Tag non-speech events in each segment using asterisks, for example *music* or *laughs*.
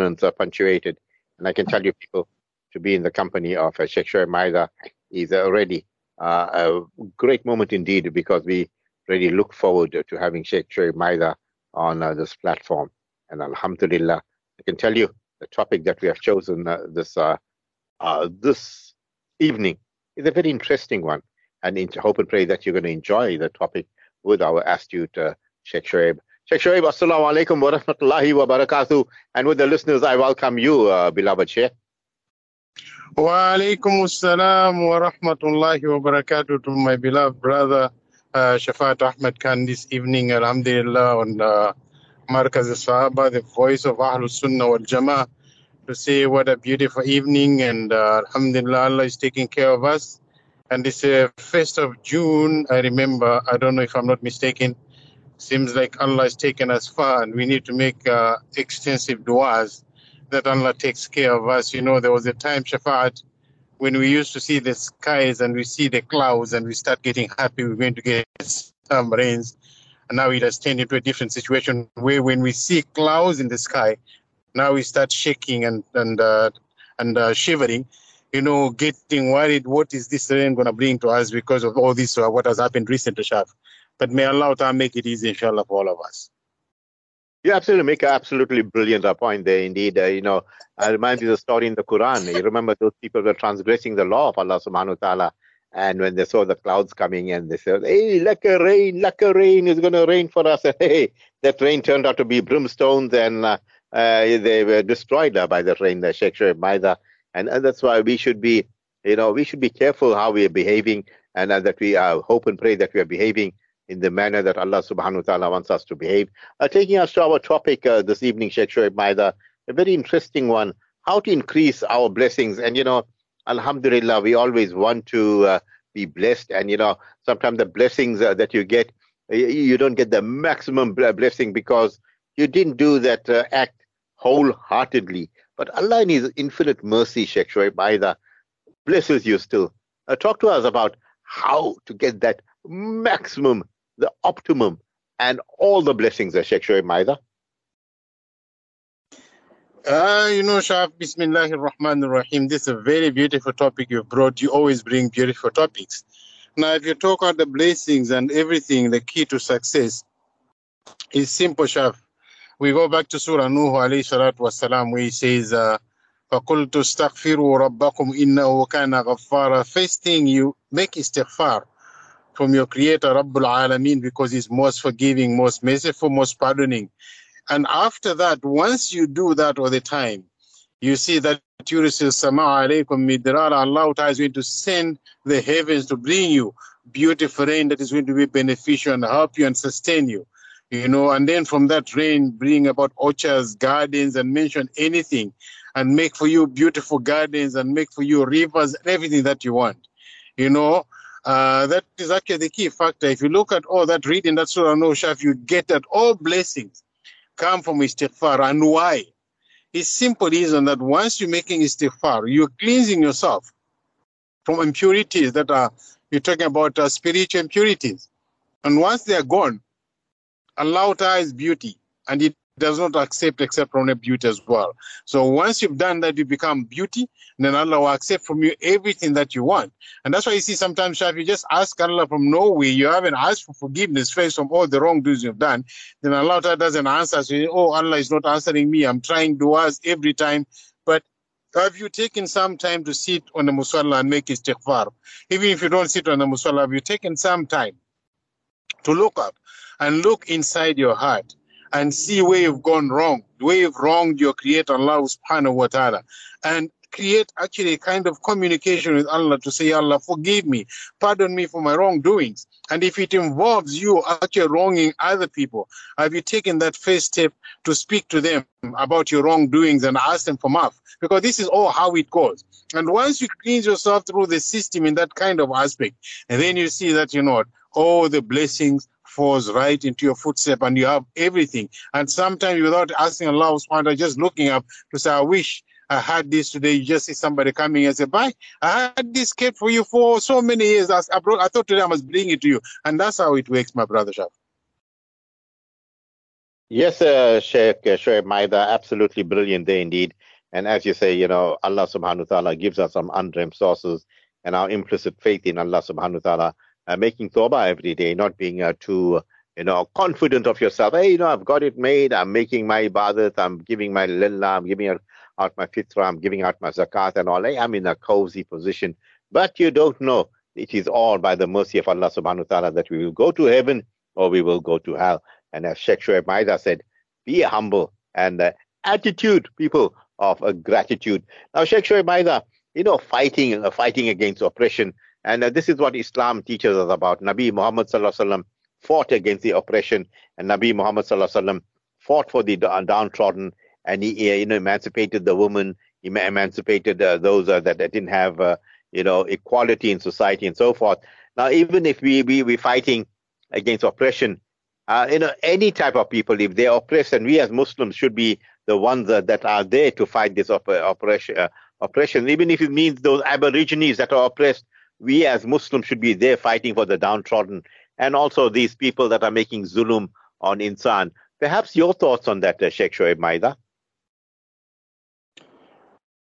uh, punctuated. And I can tell you, people, to be in the company of uh, Sheikh Maida is already uh, a great moment indeed because we really look forward to having Sheikh Shoaib Maida on uh, this platform. And Alhamdulillah, I can tell you the topic that we have chosen uh, this uh, uh, this evening is a very interesting one. And in, hope and pray that you're going to enjoy the topic with our astute uh, Sheikh Shoaib. Sheikh Shoaib, Assalamu alaikum wa rahmatullahi wa barakatuh. And with the listeners, I welcome you, uh, beloved Sheikh. Wa alaikum assalam wa rahmatullahi wa barakatuh to my beloved brother uh, Shafat Ahmed Khan this evening, Alhamdulillah, on uh, Markaz Sahaba, the voice of Ahlul Sunnah wal Jama'ah, to say what a beautiful evening and uh, Alhamdulillah, Allah is taking care of us. And this uh, 1st of June, I remember, I don't know if I'm not mistaken, seems like Allah has taken us far and we need to make uh, extensive du'as that Allah takes care of us. You know, there was a time, Shafa'at, when we used to see the skies and we see the clouds and we start getting happy we're going to get some rains. And now it has turned into a different situation where when we see clouds in the sky, now we start shaking and and uh, and uh, shivering, you know, getting worried. What is this rain going to bring to us because of all this? Uh, what has happened recently, Shaf? But may Allah Ta'ala make it easy, inshallah, for all of us. You absolutely make an absolutely brilliant point there. Indeed, uh, you know, I remind you the story in the Quran. You remember those people were transgressing the law of Allah Subhanahu wa Taala, and when they saw the clouds coming and they said, "Hey, like a rain, like a rain is going to rain for us," *laughs* hey, that rain turned out to be brimstones, and uh, uh, they were destroyed uh, by the rain, the Sheikh Shoaib Maida, and, and that's why we should be, you know, we should be careful how we are behaving, and uh, that we uh, hope and pray that we are behaving in the manner that Allah subhanahu wa ta'ala wants us to behave. Uh, taking us to our topic uh, this evening, Sheikh Shoaib Maida, a very interesting one, how to increase our blessings. And, you know, Alhamdulillah, we always want to uh, be blessed. And, you know, sometimes the blessings uh, that you get, you don't get the maximum blessing because you didn't do that uh, act wholeheartedly. But Allah in His infinite mercy, Sheikh Shoaib Maida, blesses you still. Uh, talk to us about how to get that maximum the optimum and all the blessings of Sheikh Shoaib Maida? Uh, you know, Shaf, Bismillahir Rahmanir Rahim. This is a very beautiful topic you've brought. You always bring beautiful topics. Now, if you talk about the blessings and everything, the key to success is simple, Shaf. We go back to Surah Nuh alayhi salatu wasalam, where he says, uh, فَقُلْتُ اسْتَغْفِرُوا رَبَّكُمْ إِنَّهُ كَانَ غَفَّارًا First thing, you make istighfar from your creator Rabbul Alameen because he's most forgiving, most merciful, most pardoning. And after that, once you do that all the time, you see that Yurisil Sama alaykum midrar, Allah is going to send the heavens to bring you beautiful rain that is going to be beneficial and help you and sustain you. You know, and then from that rain, bring about orchards, gardens, and mention anything, and make for you beautiful gardens and make for you rivers, everything that you want. You know, uh, that is actually the key factor. If you look at all that reading that Surah Nushaf, you get that all blessings come from istighfar. And why? It's simple reason that once you're making istighfar, you're cleansing yourself from impurities that are, you're talking about uh, spiritual impurities. And once they are gone, Allah is beauty. And it does not accept except from a beauty as well. So once you've done that, you become beauty, then Allah will accept from you everything that you want. And that's why you see sometimes, if you just ask Allah from nowhere, you haven't asked for forgiveness first from all the wrongdoings you've done, then Allah doesn't answer. So, oh, Allah is not answering me. I'm trying du'as every time. But have you taken some time to sit on the musalla and make istighfar? Even if you don't sit on the musalla, have you taken some time to look up and look inside your heart? And see where you've gone wrong, where you've wronged your creator Allah subhanahu wa ta'ala. And create actually a kind of communication with Allah to say, Allah, forgive me, pardon me for my wrongdoings. And if it involves you actually wronging other people, have you taken that first step to speak to them about your wrongdoings and ask them for maaf? Because this is all how it goes. And once you cleanse yourself through the system in that kind of aspect, and then you see that, you know, what all the blessings, falls right into your footstep and you have everything. And sometimes without asking Allah subhanahu just looking up to say, I wish I had this today. You just see somebody coming and say, Bye, I had this kept for you for so many years. I, brought, I thought today I must bring it to you. And that's how it works, my brother Shaf. Yes, uh, Sheikh uh, Shoaib Maida, absolutely brilliant day indeed. And as you say, you know, Allah subhanahu wa ta'ala gives us some undreamed sources and our implicit faith in Allah subhanahu wa ta'ala, uh, making tawbah every day, not being uh, too, you know, confident of yourself. Hey, you know, I've got it made. I'm making my ibadat. I'm giving my lillah. I'm giving out my fitra. I'm giving out my zakat and all. Hey, I'm in a cozy position. But you don't know. It is all by the mercy of Allah subhanahu wa ta'ala that we will go to heaven or we will go to hell. And as Sheikh Shoaib Maida said, be humble and uh, attitude, people of uh, gratitude. Now, Sheikh Shoaib Maida, you know, fighting, uh, fighting against oppression. And uh, this is what Islam teaches us about. Nabi Muhammad fought against the oppression, and Nabi Muhammad fought for the downtrodden, and he, uh, you know, emancipated the woman, he emancipated uh, those that, that didn't have, you know, equality in society and so forth. Now, even if we we we fighting against oppression, uh, you know, any type of people, if they're oppressed, and we as Muslims should be the ones that, are there to fight this op- oppression, uh, oppression, even if it means those Aborigines that are oppressed, we as Muslims should be there fighting for the downtrodden, and also these people that are making zulum on insan. Perhaps your thoughts on that, uh, Sheikh Shoaib Maida?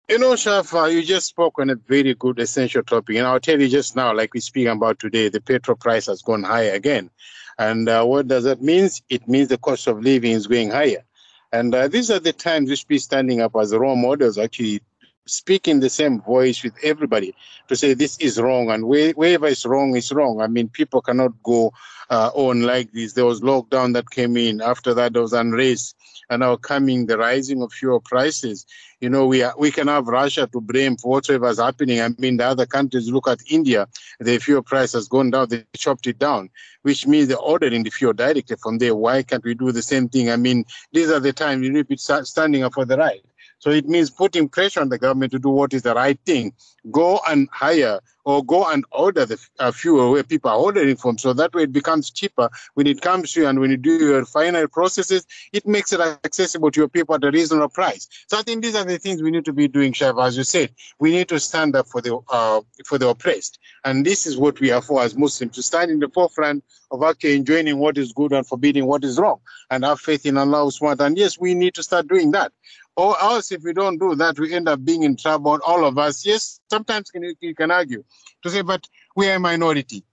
You know, Shafa, you just spoke on a very good essential topic. And I'll tell you just now, like we speak about today, the petrol price has gone higher again. And uh, what does that mean? It means the cost of living is going higher. And uh, these are the times which we should be standing up as role models, actually speaking the same voice with everybody to say this is wrong and wherever it's wrong is wrong. I mean, people cannot go uh, on like this. There was lockdown that came in. After that, there was unrest and now coming the rising of fuel prices. You know, we are, we can have Russia to blame for whatever is happening. I mean, the other countries look at India, the fuel price has gone down, they chopped it down, which means they're ordering the fuel directly from there. Why can't we do the same thing? I mean, these are the times you need to standing up for the right. So it means putting pressure on the government to do what is the right thing. Go and hire or go and order the uh, fuel where people are ordering from. So that way it becomes cheaper when it comes to you and when you do your final processes, it makes it accessible to your people at a reasonable price. So I think these are the things we need to be doing, Shaf. As you said, we need to stand up for the uh, for the oppressed. And this is what we are for as Muslims, to stand in the forefront of actually enjoining what is good and forbidding what is wrong and have faith in Allah And yes, we need to start doing that. Or else, if we don't do that, we end up being in trouble, all of us. Yes, sometimes you can argue to say, but we are a minority.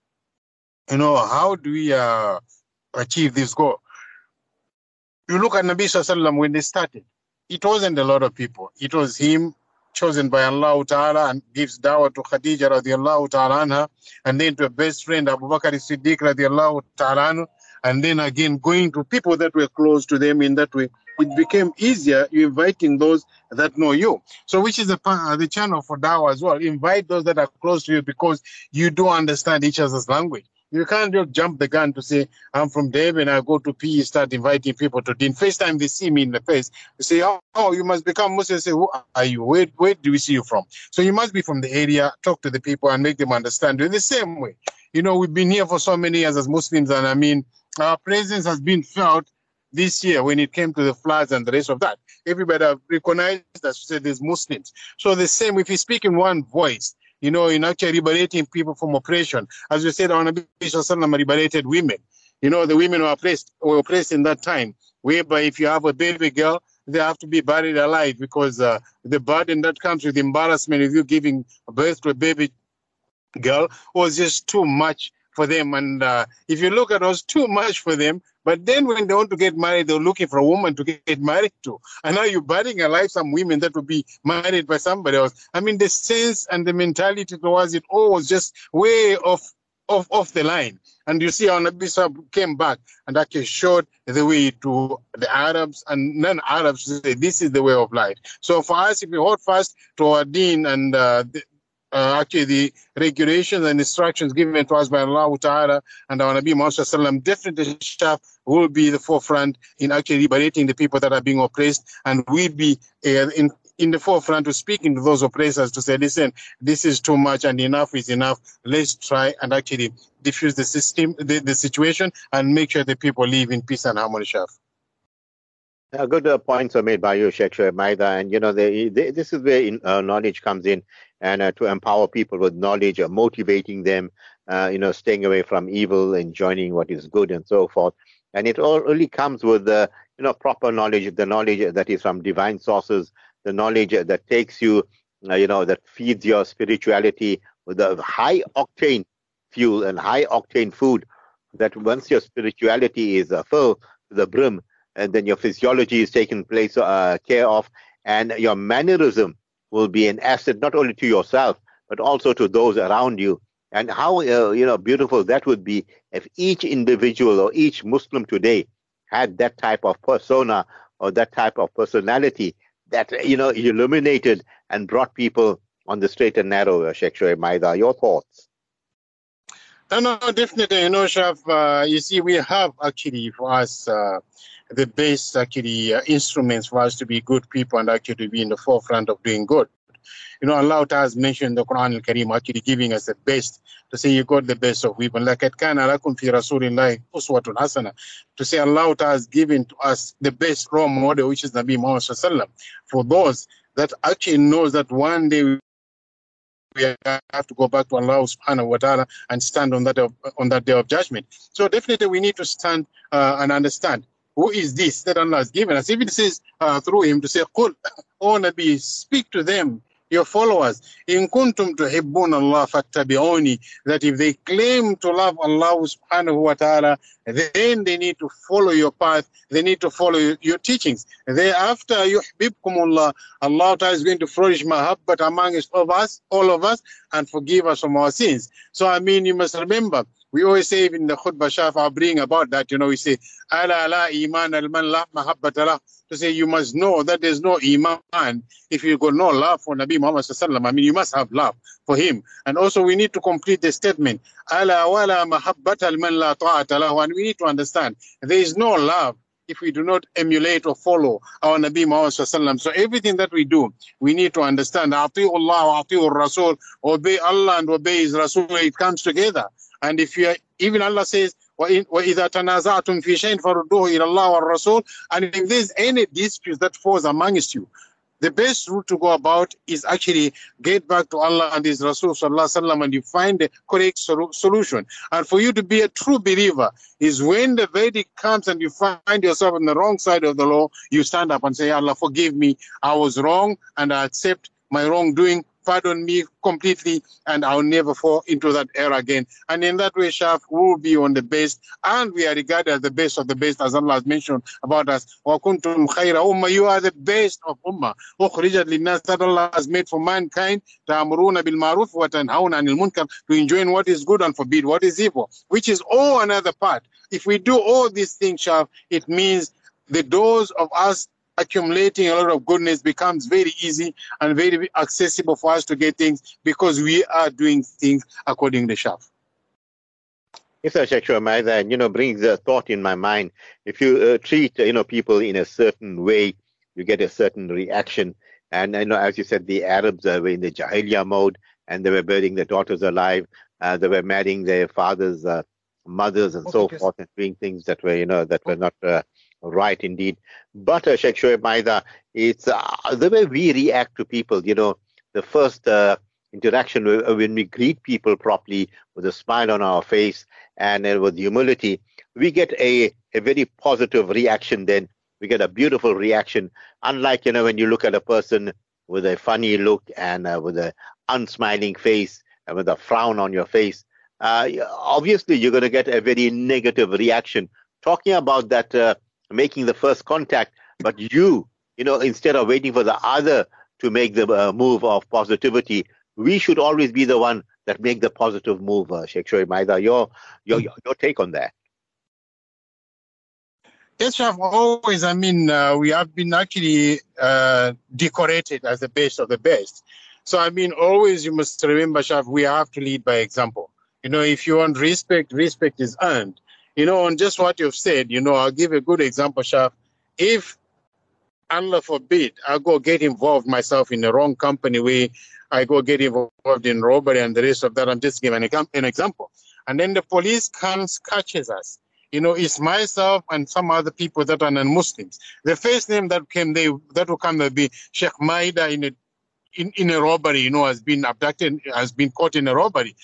You know, how do we uh, achieve this goal? You look at Nabi Sallallahu when they started, it wasn't a lot of people. It was him chosen by Allah Ta'ala and gives dawah to Khadija radiallahu ta'ala anha, and then to a best friend Abu Bakr Siddiq radiallahu ta'ala anhu, and then again going to people that were close to them in that way it became easier you inviting those that know you. So, which is the uh, the channel for Dawah as well. Invite those that are close to you because you do understand each other's language. You can't just jump the gun to say, I'm from and I go to PE, start inviting people to din. First time they see me in the face, they say, oh, oh you must become Muslim. say, who are you? Where, where do we see you from? So you must be from the area, talk to the people and make them understand. you In the same way, you know, we've been here for so many years as Muslims and I mean, our presence has been felt this year when it came to the floods and the rest of that. Everybody recognized that said there's Muslims. So the same, if you speak in one voice, you know, in actually liberating people from oppression. As you said, our Nabi Sallallahu liberated women. You know, the women were oppressed, were oppressed in that time, whereby if you have a baby girl, they have to be buried alive because uh, the burden that comes with embarrassment of you giving birth to a baby girl was just too much for them. And uh, if you look at it was too much for them but then when they want to get married, they're looking for a woman to get married to. And now you're burying alive some women that will be married by somebody else. I mean, the sense and the mentality towards it all was just way off, off, off the line. And you see how Nabi came back and actually showed the way to the Arabs and non-Arabs this is the way of life. So for us, if we hold fast to our deen and uh, the, uh, actually the regulations and instructions given to us by Allah Ta'ala and our Nabi Muhammad Sallam, definitely Shaf will be the forefront in actually liberating the people that are being oppressed and we be uh, in in the forefront to speaking to those oppressors to say, listen, this is too much and enough is enough. Let's try and actually diffuse the system, the, the situation, and make sure the people live in peace and harmony. Uh, good uh, points are made by you, Sheikh Maida. And, you know, they, they, this is where in, uh, knowledge comes in and uh, to empower people with knowledge, motivating them, uh, you know, staying away from evil and joining what is good and so forth. And it all really comes with, you you know, proper knowledge, the knowledge that is from divine sources, the knowledge that takes you, uh, you know, that feeds your spirituality with a high octane fuel and high octane food. That once your spirituality is full to the brim, and then your physiology is taken place uh, care of, and your mannerism will be an asset not only to yourself but also to those around you. And how uh, you know beautiful that would be if each individual or each Muslim today had that type of persona or that type of personality that you know illuminated and brought people on the straight and narrow. Uh, Sheikh Shoaib Maida, your thoughts? No, no, definitely. You know, Shaf, uh, you see, we have actually for us uh, the best actually uh, instruments for us to be good people and actually to be in the forefront of doing good. You know, Allah has mentioned the Quran al-Kareem actually giving us the best to say you got the best of weapon. Like at kana lakum fi rasulillahi uswatun hasana. To say Allah has given to us the best role model, which is Nabi Muhammad for those that actually knows that one day we have to go back to Allah subhanahu wa ta'ala and stand on that on that day of judgment. So definitely we need to stand uh, and understand who is this that Allah has given us. If it says uh, through him to say, Qul, O Nabi, speak to them, your followers, in kuntum tuhibbun Allah fattabi'uni, that if they claim to love Allah subhanahu wa ta'ala, then they need to follow your path, they need to follow your teachings. Thereafter, yuhbibkumullah, Allah ta'ala is going to flourish mahabbat among of us, all of us, and forgive us from our sins. So, I mean, you must remember, we always say in the khutbah shafa bring about that, you know, we say, ala la iman al man la mahabbat to say you must know that there's no iman if you got no love for Nabi Muhammad sallallahu I mean, you must have love for him. And also we need to complete the statement, ala wala mahabbat al man la. And we need to understand there is no love if we do not emulate or follow our Nabi Muhammad sallallahu So everything that we do, we need to understand, Allah Rasul, obey Allah and obey His Rasul, it comes together. And if you are, even Allah says, وَإِذَا تَنَازَعْتُمْ فِي شَيْءٍ فَرُدُّوهُ إِلَى اللَّهِ وَالرَّسُولِ And if there's any dispute that falls amongst you, the best route to go about is actually get back to Allah and His Rasul sallallahu and you find the correct solution. And for you to be a true believer is when the verdict comes and you find yourself on the wrong side of the law, you stand up and say, Allah, forgive me. I was wrong and I accept my wrongdoing pardon me completely, and I'll never fall into that error again. And in that way, Shaf will be on the best, and we are regarded as the best of the best, as Allah has mentioned about us. وَكُنْتُمْ خَيْرَ أُمَّةٍ You are the best of ummah. أُخْرِجَتْ لِلنَّاسِ That Allah has made for mankind, تَأْمُرُونَ بِالْمَعْرُوفِ وَتَنْهَوْنَ عَنِ الْمُنْكَرِ To enjoy what is good and forbid what is evil, which is all another part. If we do all these things, Shaf, it means the doors of us accumulating a lot of goodness becomes very easy and very accessible for us to get things because we are doing things according to Shaf. Yes, Sheikh Maida, and you know, brings a thought in my mind. If you uh, treat you know people in a certain way, you get a certain reaction. And I know, as you said, the Arabs uh, were in the Jahiliyyah mode, and they were burning their daughters alive. Uh, they were marrying their fathers' uh, mothers, and okay, so forth, and doing things that were you know that were not uh, Right, indeed. But uh, Sheikh Shoaib Maida, it's uh, the way we react to people. You know, the first uh, interaction uh, when we greet people properly with a smile on our face and uh, with humility, we get a, a very positive reaction then. We get a beautiful reaction. Unlike, you know, when you look at a person with a funny look and uh, with an unsmiling face and with a frown on your face, uh, obviously you're going to get a very negative reaction. Talking about that uh, making the first contact, but you, you know, instead of waiting for the other to make the uh, move of positivity, we should always be the one that make the positive move. Uh, Sheikh Shoaib Maida, your, your your take on that? Yes, Shaf, always. I mean, uh, we have been actually uh, decorated as the best of the best. So, I mean, always you must remember, Shaf, we have to lead by example. You know, if you want respect, respect is earned. You know, on just what you've said, you know, I'll give a good example, Shaf. If Allah forbid, I go get involved myself in the wrong company where I go get involved in robbery and the rest of that. I'm just giving an example. And then the police comes, catches us. You know, it's myself and some other people that are non-Muslims. The first name that came they that will come will be Sheikh Maida in a in, in a robbery, you know, has been abducted, has been caught in a robbery.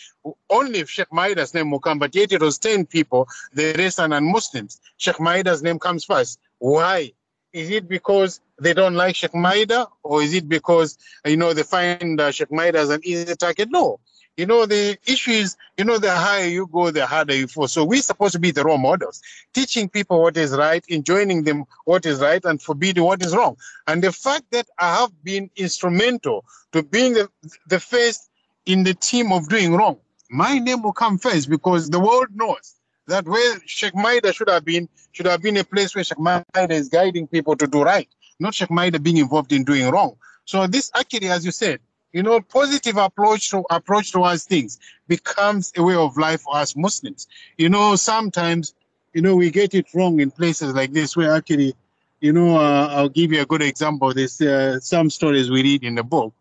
Only if Sheikh Maida's name will come, but yet it was 10 people, the rest are non-Muslims. Sheikh Maida's name comes first. Why? Is it because they don't like Sheikh Maida, or is it because you know they find uh, Sheikh Maida as an easy target? No. You know, the issue is, you know, the higher you go, the harder you fall. So we're supposed to be the role models, teaching people what is right, enjoining them what is right, and forbidding what is wrong. And the fact that I have been instrumental to being the, the first in the team of doing wrong, my name will come first because the world knows that where Sheikh Maida should have been, should have been a place where Sheikh Maida is guiding people to do right, not Sheikh Maida being involved in doing wrong. So this actually, as you said, you know, positive approach to approach towards things becomes a way of life for us Muslims. You know, sometimes, you know, we get it wrong in places like this where actually, you know, uh, I'll give you a good example. There's uh, some stories we read in the book.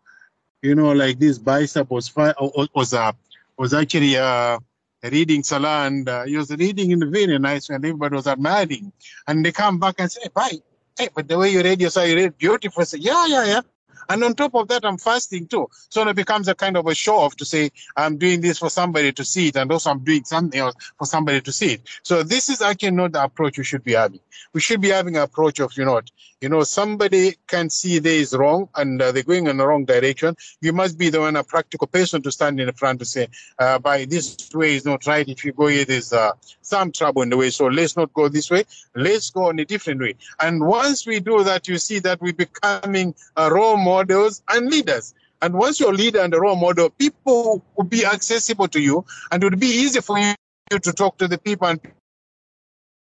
You know, like this bicep was fi- was uh, was actually uh, reading Salah and uh, he was reading in a very nice way and everybody was admiring. And they come back and say, bye. Hey, but the way you read your Salah, you read beautiful. Say, yeah, yeah, yeah. And on top of that, I'm fasting too. So it becomes a kind of a show off to say, I'm doing this for somebody to see it, and also I'm doing something else for somebody to see it. So this is actually not the approach we should be having. We should be having an approach of, you know, you know, somebody can see there is wrong and uh, they're going in the wrong direction. You must be the one, a practical person to stand in the front to say, uh, by this way is not right. If you go here, there's uh, some trouble in the way. So let's not go this way. Let's go in a different way. And once we do that, you see that we're becoming a role models and leaders. And once you're a leader and a role model, people will be accessible to you and it would be easy for you to talk to the people and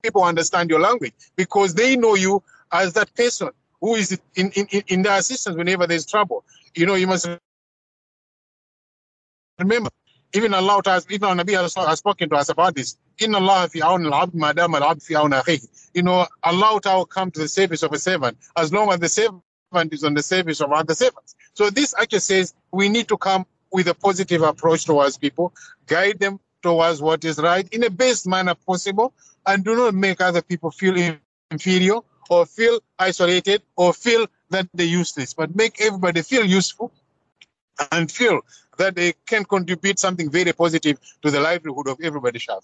people understand your language because they know you as that person who is in, in, in their assistance whenever there's trouble. You know, you must remember, even Allah has, even Nabi has, has spoken to us about this. In Allah You know, Allah will come to the service of a servant as long as the servant is on the service of other servants. So this actually says we need to come with a positive approach towards people, guide them towards what is right in the best manner possible, and do not make other people feel inferior or feel isolated or feel that they're useless, but make everybody feel useful and feel that they can contribute something very positive to the livelihood of everybody, Shaf.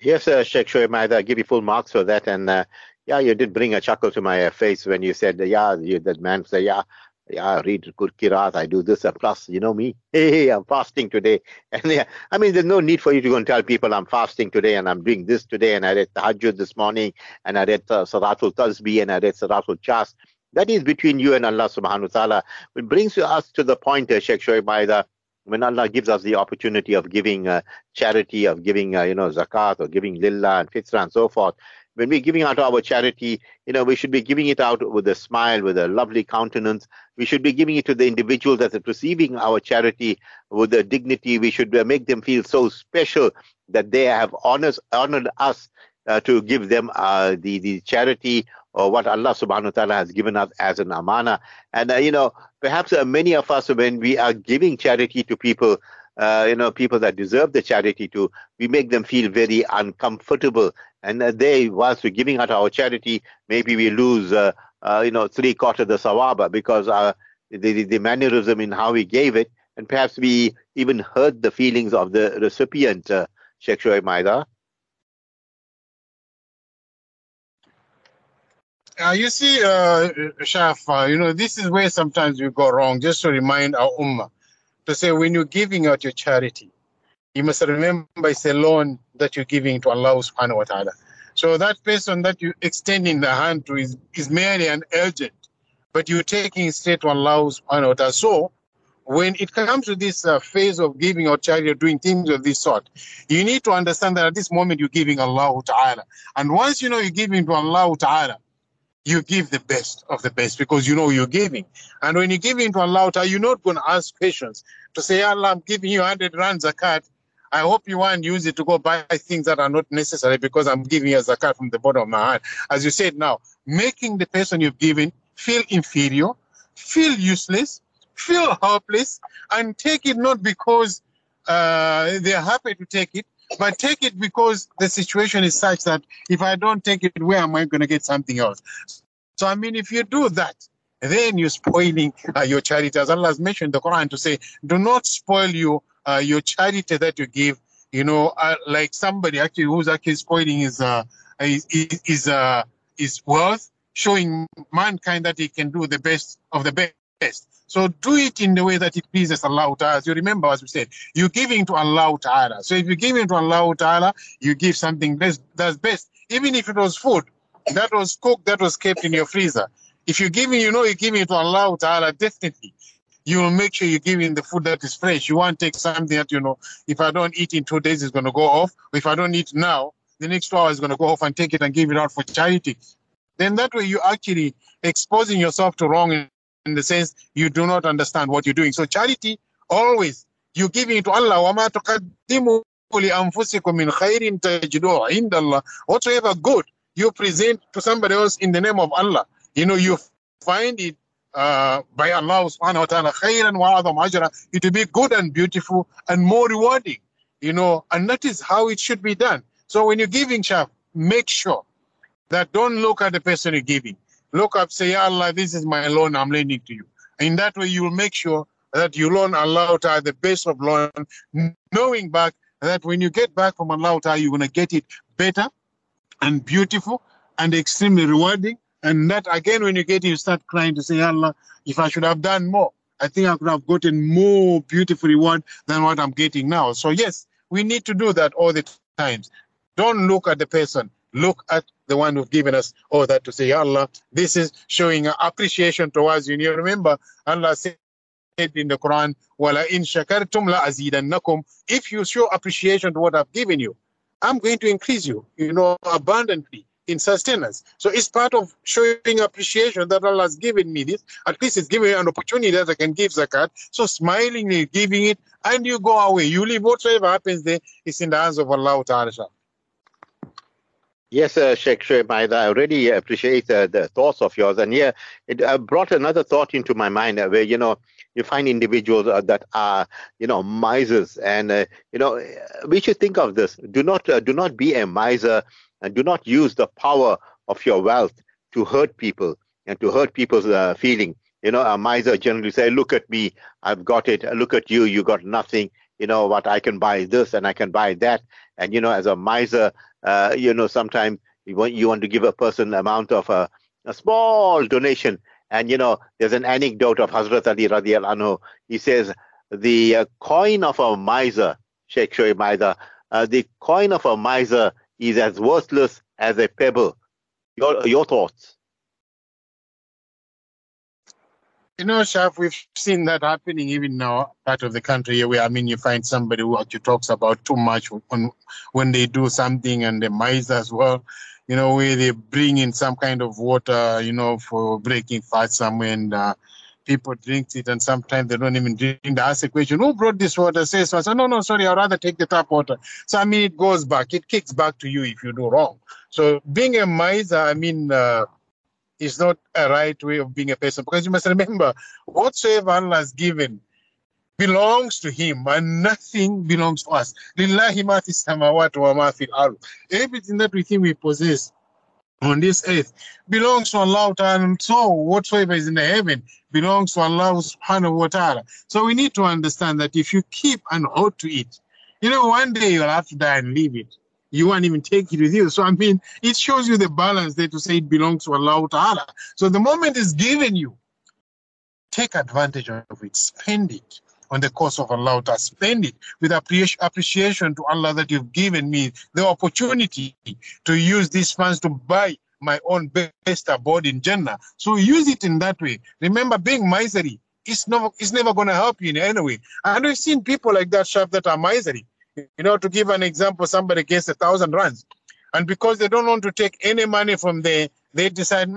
Yes, uh, Sheikh Shoaib I give you full marks for that. And uh, yeah, you did bring a chuckle to my face when you said, yeah, you, that man said, yeah, yeah, I read good kirat, I do this, and plus, you know me, *laughs* hey, I'm fasting today. *laughs* And yeah, I mean, there's no need for you to go and tell people I'm fasting today and I'm doing this today, and I read Tahajjud this morning, and I read uh, Salatul Tasbih, and I read Salatul Chas. That is between you and Allah subhanahu wa ta'ala. It brings us to the point, uh, Sheikh Shoaib, by the when Allah gives us the opportunity of giving uh, charity, of giving, uh, you know, zakat, or giving lillah and fitra and so forth, when we're giving out our charity, you know, we should be giving it out with a smile, with a lovely countenance. We should be giving it to the individuals that are receiving our charity with a dignity. We should uh, make them feel so special that they have honors, honored us uh, to give them uh, the, the charity or what Allah subhanahu wa ta'ala has given us as an amana. And, uh, you know, perhaps uh, many of us, when we are giving charity to people, uh, you know, people that deserve the charity to, we make them feel very uncomfortable. And uh, they, whilst we're giving out our charity, maybe we lose, uh, uh, you know, three quarters of the sawaba because uh, the, the mannerism in how we gave it, and perhaps we even hurt the feelings of the recipient, uh, Sheikh Shoaib Maida. Uh, you see, uh, Shaf, uh, you know, this is where sometimes we go wrong, just to remind our ummah to say when you're giving out your charity, you must remember it's a loan that you're giving to Allah subhanahu wa ta'ala. So that person that you're extending the hand to is, is merely an agent, but you're taking it straight to Allah subhanahu wa ta'ala. So when it comes to this uh, phase of giving out charity or doing things of this sort, you need to understand that at this moment you're giving Allah ta'ala. And once you know you're giving to Allah ta'ala, you give the best of the best because you know you're giving. And when you give into Allah, you're not going to ask questions to say, Allah, I'm giving you 100 rand zakat. I hope you want to use it to go buy things that are not necessary because I'm giving you a zakat from the bottom of my heart. As you said now, making the person you've given feel inferior, feel useless, feel helpless, and take it not because uh, they're happy to take it, but take it because the situation is such that if I don't take it, where am I going to get something else? So, I mean, if you do that, then you're spoiling uh, your charity. As Allah has mentioned the Quran to say, do not spoil your, uh, your charity that you give. You know, uh, like somebody actually who's actually spoiling his, uh, his, his, uh, his wealth, showing mankind that he can do the best of the best. So do it in the way that it pleases Allah Ta'ala. You remember, as we said, you're giving to Allah Ta'ala. So if you're giving to Allah Ta'ala, you give something best, that's best. Even if it was food that was cooked, that was kept in your freezer. If you're giving, you know you're giving to Allah Ta'ala, definitely. You will make sure you're giving the food that is fresh. You won't take something that, you know, if I don't eat in two days, it's going to go off. If I don't eat now, the next two hours is going to go off and take it and give it out for charity. Then that way you're actually exposing yourself to wrong in, in the sense you do not understand what you're doing. So charity, always, you're giving it to Allah. وَمَا تُقَدِّمُوا لِأَنفُسِكُم مِّنْ خَيْرٍ تَجِدُوهُ عِندَ اللَّهِ Whatsoever good you present to somebody else in the name of Allah, you know, you find it uh, by Allah subhanahu wa ta'ala khayran wa adam ajra, it will be good and beautiful and more rewarding, you know, and that is how it should be done. So when you're giving, Shaf, make sure that don't look at the person you're giving. Look up, say, Allah, this is my loan I'm lending to you. In that way, you will make sure that you loan Allah Ta'ala the best of loan, knowing back that when you get back from Allah you're going to get it better and beautiful and extremely rewarding. And that again, when you get it, you start crying to say, Allah, if I should have done more, I think I could have gotten more beautiful reward than what I'm getting now. So yes, we need to do that all the times. Don't look at the person. Look at the one who's given us all that to say, Allah, this is showing appreciation towards you. And you remember, Allah said in the Quran, Wala in shakartum la azidannakum. If you show appreciation to what I've given you, I'm going to increase you, you know, abundantly in sustenance. So it's part of showing appreciation that Allah has given me this. At least it's giving me an opportunity that I can give zakat. So smilingly giving it, and you go away. You leave whatsoever happens there is in the hands of Allah Ta'ala. Yes, uh, Sheikh Shoaib I really appreciate uh, the thoughts of yours. And yeah, it uh, brought another thought into my mind uh, where, you know, you find individuals uh, that are, you know, misers. And, uh, you know, we should think of this. Do not, do not be a miser and do not use the power of your wealth to hurt people and to hurt people's feeling. You know, a miser generally say, look at me, I've got it. Look at you, you got nothing. You know what, I can buy this and I can buy that. And, you know, as a miser, uh, you know, sometimes you want, you want to give a person amount of a, a small donation. And, you know, there's an anecdote of Hazrat Ali radiallahu anhu. He says, the uh, coin of a miser, Sheikh Shoaib Maida, uh, the coin of a miser is as worthless as a pebble. Your, your thoughts? You know, Shaf, we've seen that happening even now, part of the country where I mean, you find somebody who actually talks about too much when, they do something and the mice as well, you know, where they bring in some kind of water, you know, for breaking fast somewhere and uh, people drink it and sometimes they don't even drink. They ask the question, who brought this water? Says, so I say, no, no, sorry, I'd rather take the tap water. So, I mean, it goes back, it kicks back to you if you do wrong. So being a miser, I mean, uh, is not a right way of being a person because you must remember whatsoever Allah has given belongs to him and nothing belongs to us. Everything that we think we possess on this earth belongs to Allah and so whatsoever is in the heaven belongs to Allah subhanahu wa ta'ala. So we need to understand that if you keep and hold to it, you know, one day you'll have to die and leave it you won't even take it with you. So I mean, it shows you the balance there to say it belongs to Allah Ta'ala. So the moment is given you, take advantage of it, spend it on the cause of Allah Ta'ala, spend it with appreciation to Allah that you've given me the opportunity to use these funds to buy my own best abode in Jannah. So use it in that way. Remember, being miserly is never, never going to help you in any way. And we've seen people like that, Shaf, that are miserly. You know, to give an example, somebody gets a thousand runs, and because they don't want to take any money from there, they decide,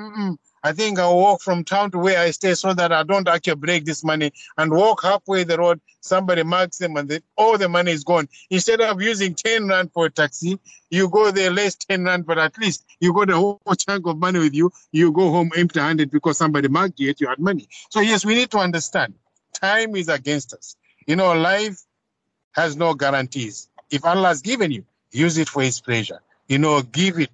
I think I'll walk from town to where I stay so that I don't actually break this money and walk halfway the road. Somebody marks them and they, all the money is gone. Instead of using 10 rand for a taxi, you go there less 10 rand, but at least you got a whole chunk of money with you. You go home empty handed because somebody marked you, you had money. So, yes, we need to understand time is against us. You know, life has no guarantees. If Allah has given you, use it for His pleasure. You know, give it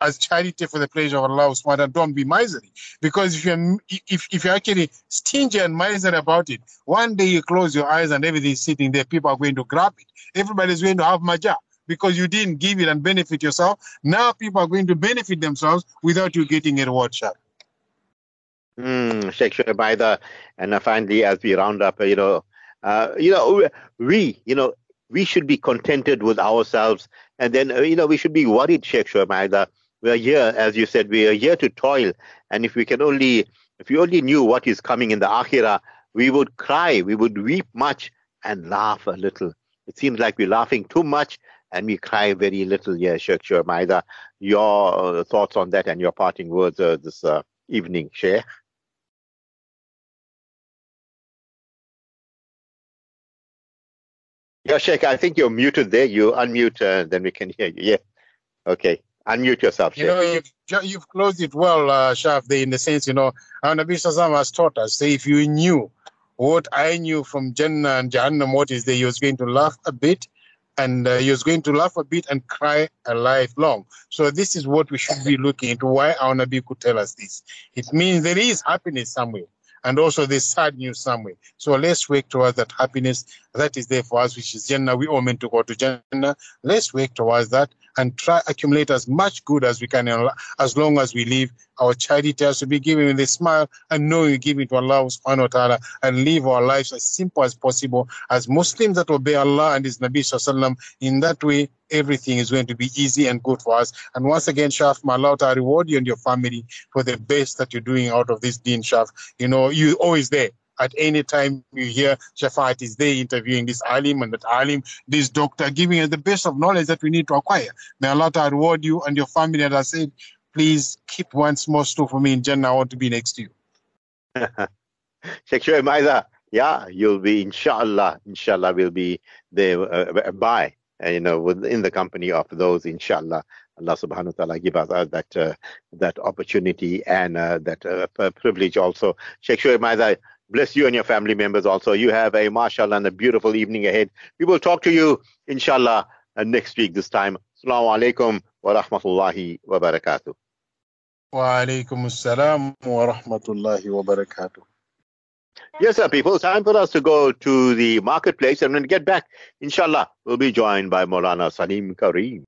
as charity for the pleasure of Allah subhanahu Don't be miserly. Because if you're if, if you're actually stingy and miserly about it, one day you close your eyes and everything's sitting there, people are going to grab it. Everybody's going to have maja because you didn't give it and benefit yourself. Now people are going to benefit themselves without you getting a reward, Shah. Mm, Sheikh Shoaib and finally, as we round up, you know, uh, you know, we, you know, we should be contented with ourselves, and then, uh, you know, we should be worried, Sheikh Shoaib We are here, as you said, we are here to toil, and if we can only, if we only knew what is coming in the akhirah, we would cry, we would weep much, and laugh a little. It seems like we're laughing too much and we cry very little. Yeah, Sheikh Shoaib your uh, thoughts on that and your parting words uh, this uh, evening, Sheikh. Yeah, Sheikh, I think you're muted there. You unmute, uh, then we can hear you. Yeah. Okay. Unmute yourself, Sheikh. You know, you've, you've closed it well, uh, Shaf, in the sense, you know, our Nabi Sallam has taught us, say, if you knew what I knew from Jannah and Jahannam, what is there, you was going to laugh a bit and uh, he was going to laugh a bit and cry a life long. So this is what we should be looking into. Why our Nabi could tell us this? It means there is happiness somewhere and also there's sad news somewhere. So let's work towards that happiness that is there for us, which is Jannah. We all meant to go to Jannah. Let's work towards that and try accumulate as much good as we can as long as we live. Our charity has to be given with a smile and knowing we give it to Allah subhanahu wa ta'ala and live our lives as simple as possible as Muslims that obey Allah and His Nabi Sallallahu In that way, everything is going to be easy and good for us. And once again, Shaf, Allah to reward you and your family for the best that you're doing out of this deen, Shaf. You know, you're always there at any time you hear Shafat is there interviewing this alim and that alim, this doctor, giving us the best of knowledge that we need to acquire. May Allah reward you and your family. As I said, please keep one small store for me in Jannah. I want to be next to you. *laughs* Sheikh Shoaib yeah, you'll be, inshallah, inshallah, we'll be there uh, uh, you know, within the company of those, inshallah. Allah subhanahu wa ta'ala give us uh, that uh, that opportunity and uh, that uh, privilege also. Sheikh Shoaib Maida, bless you and your family members also. You have a mashallah and a beautiful evening ahead. We will talk to you, inshallah, uh, next week this time. Assalamu alaikum wa rahmatullahi wa barakatuh. Wa alaikum assalam wa rahmatullahi wa barakatuh. Yes, sir, people. Time for us to go to the marketplace and when we get back, inshallah, we'll be joined by Maulana Salim Kareem.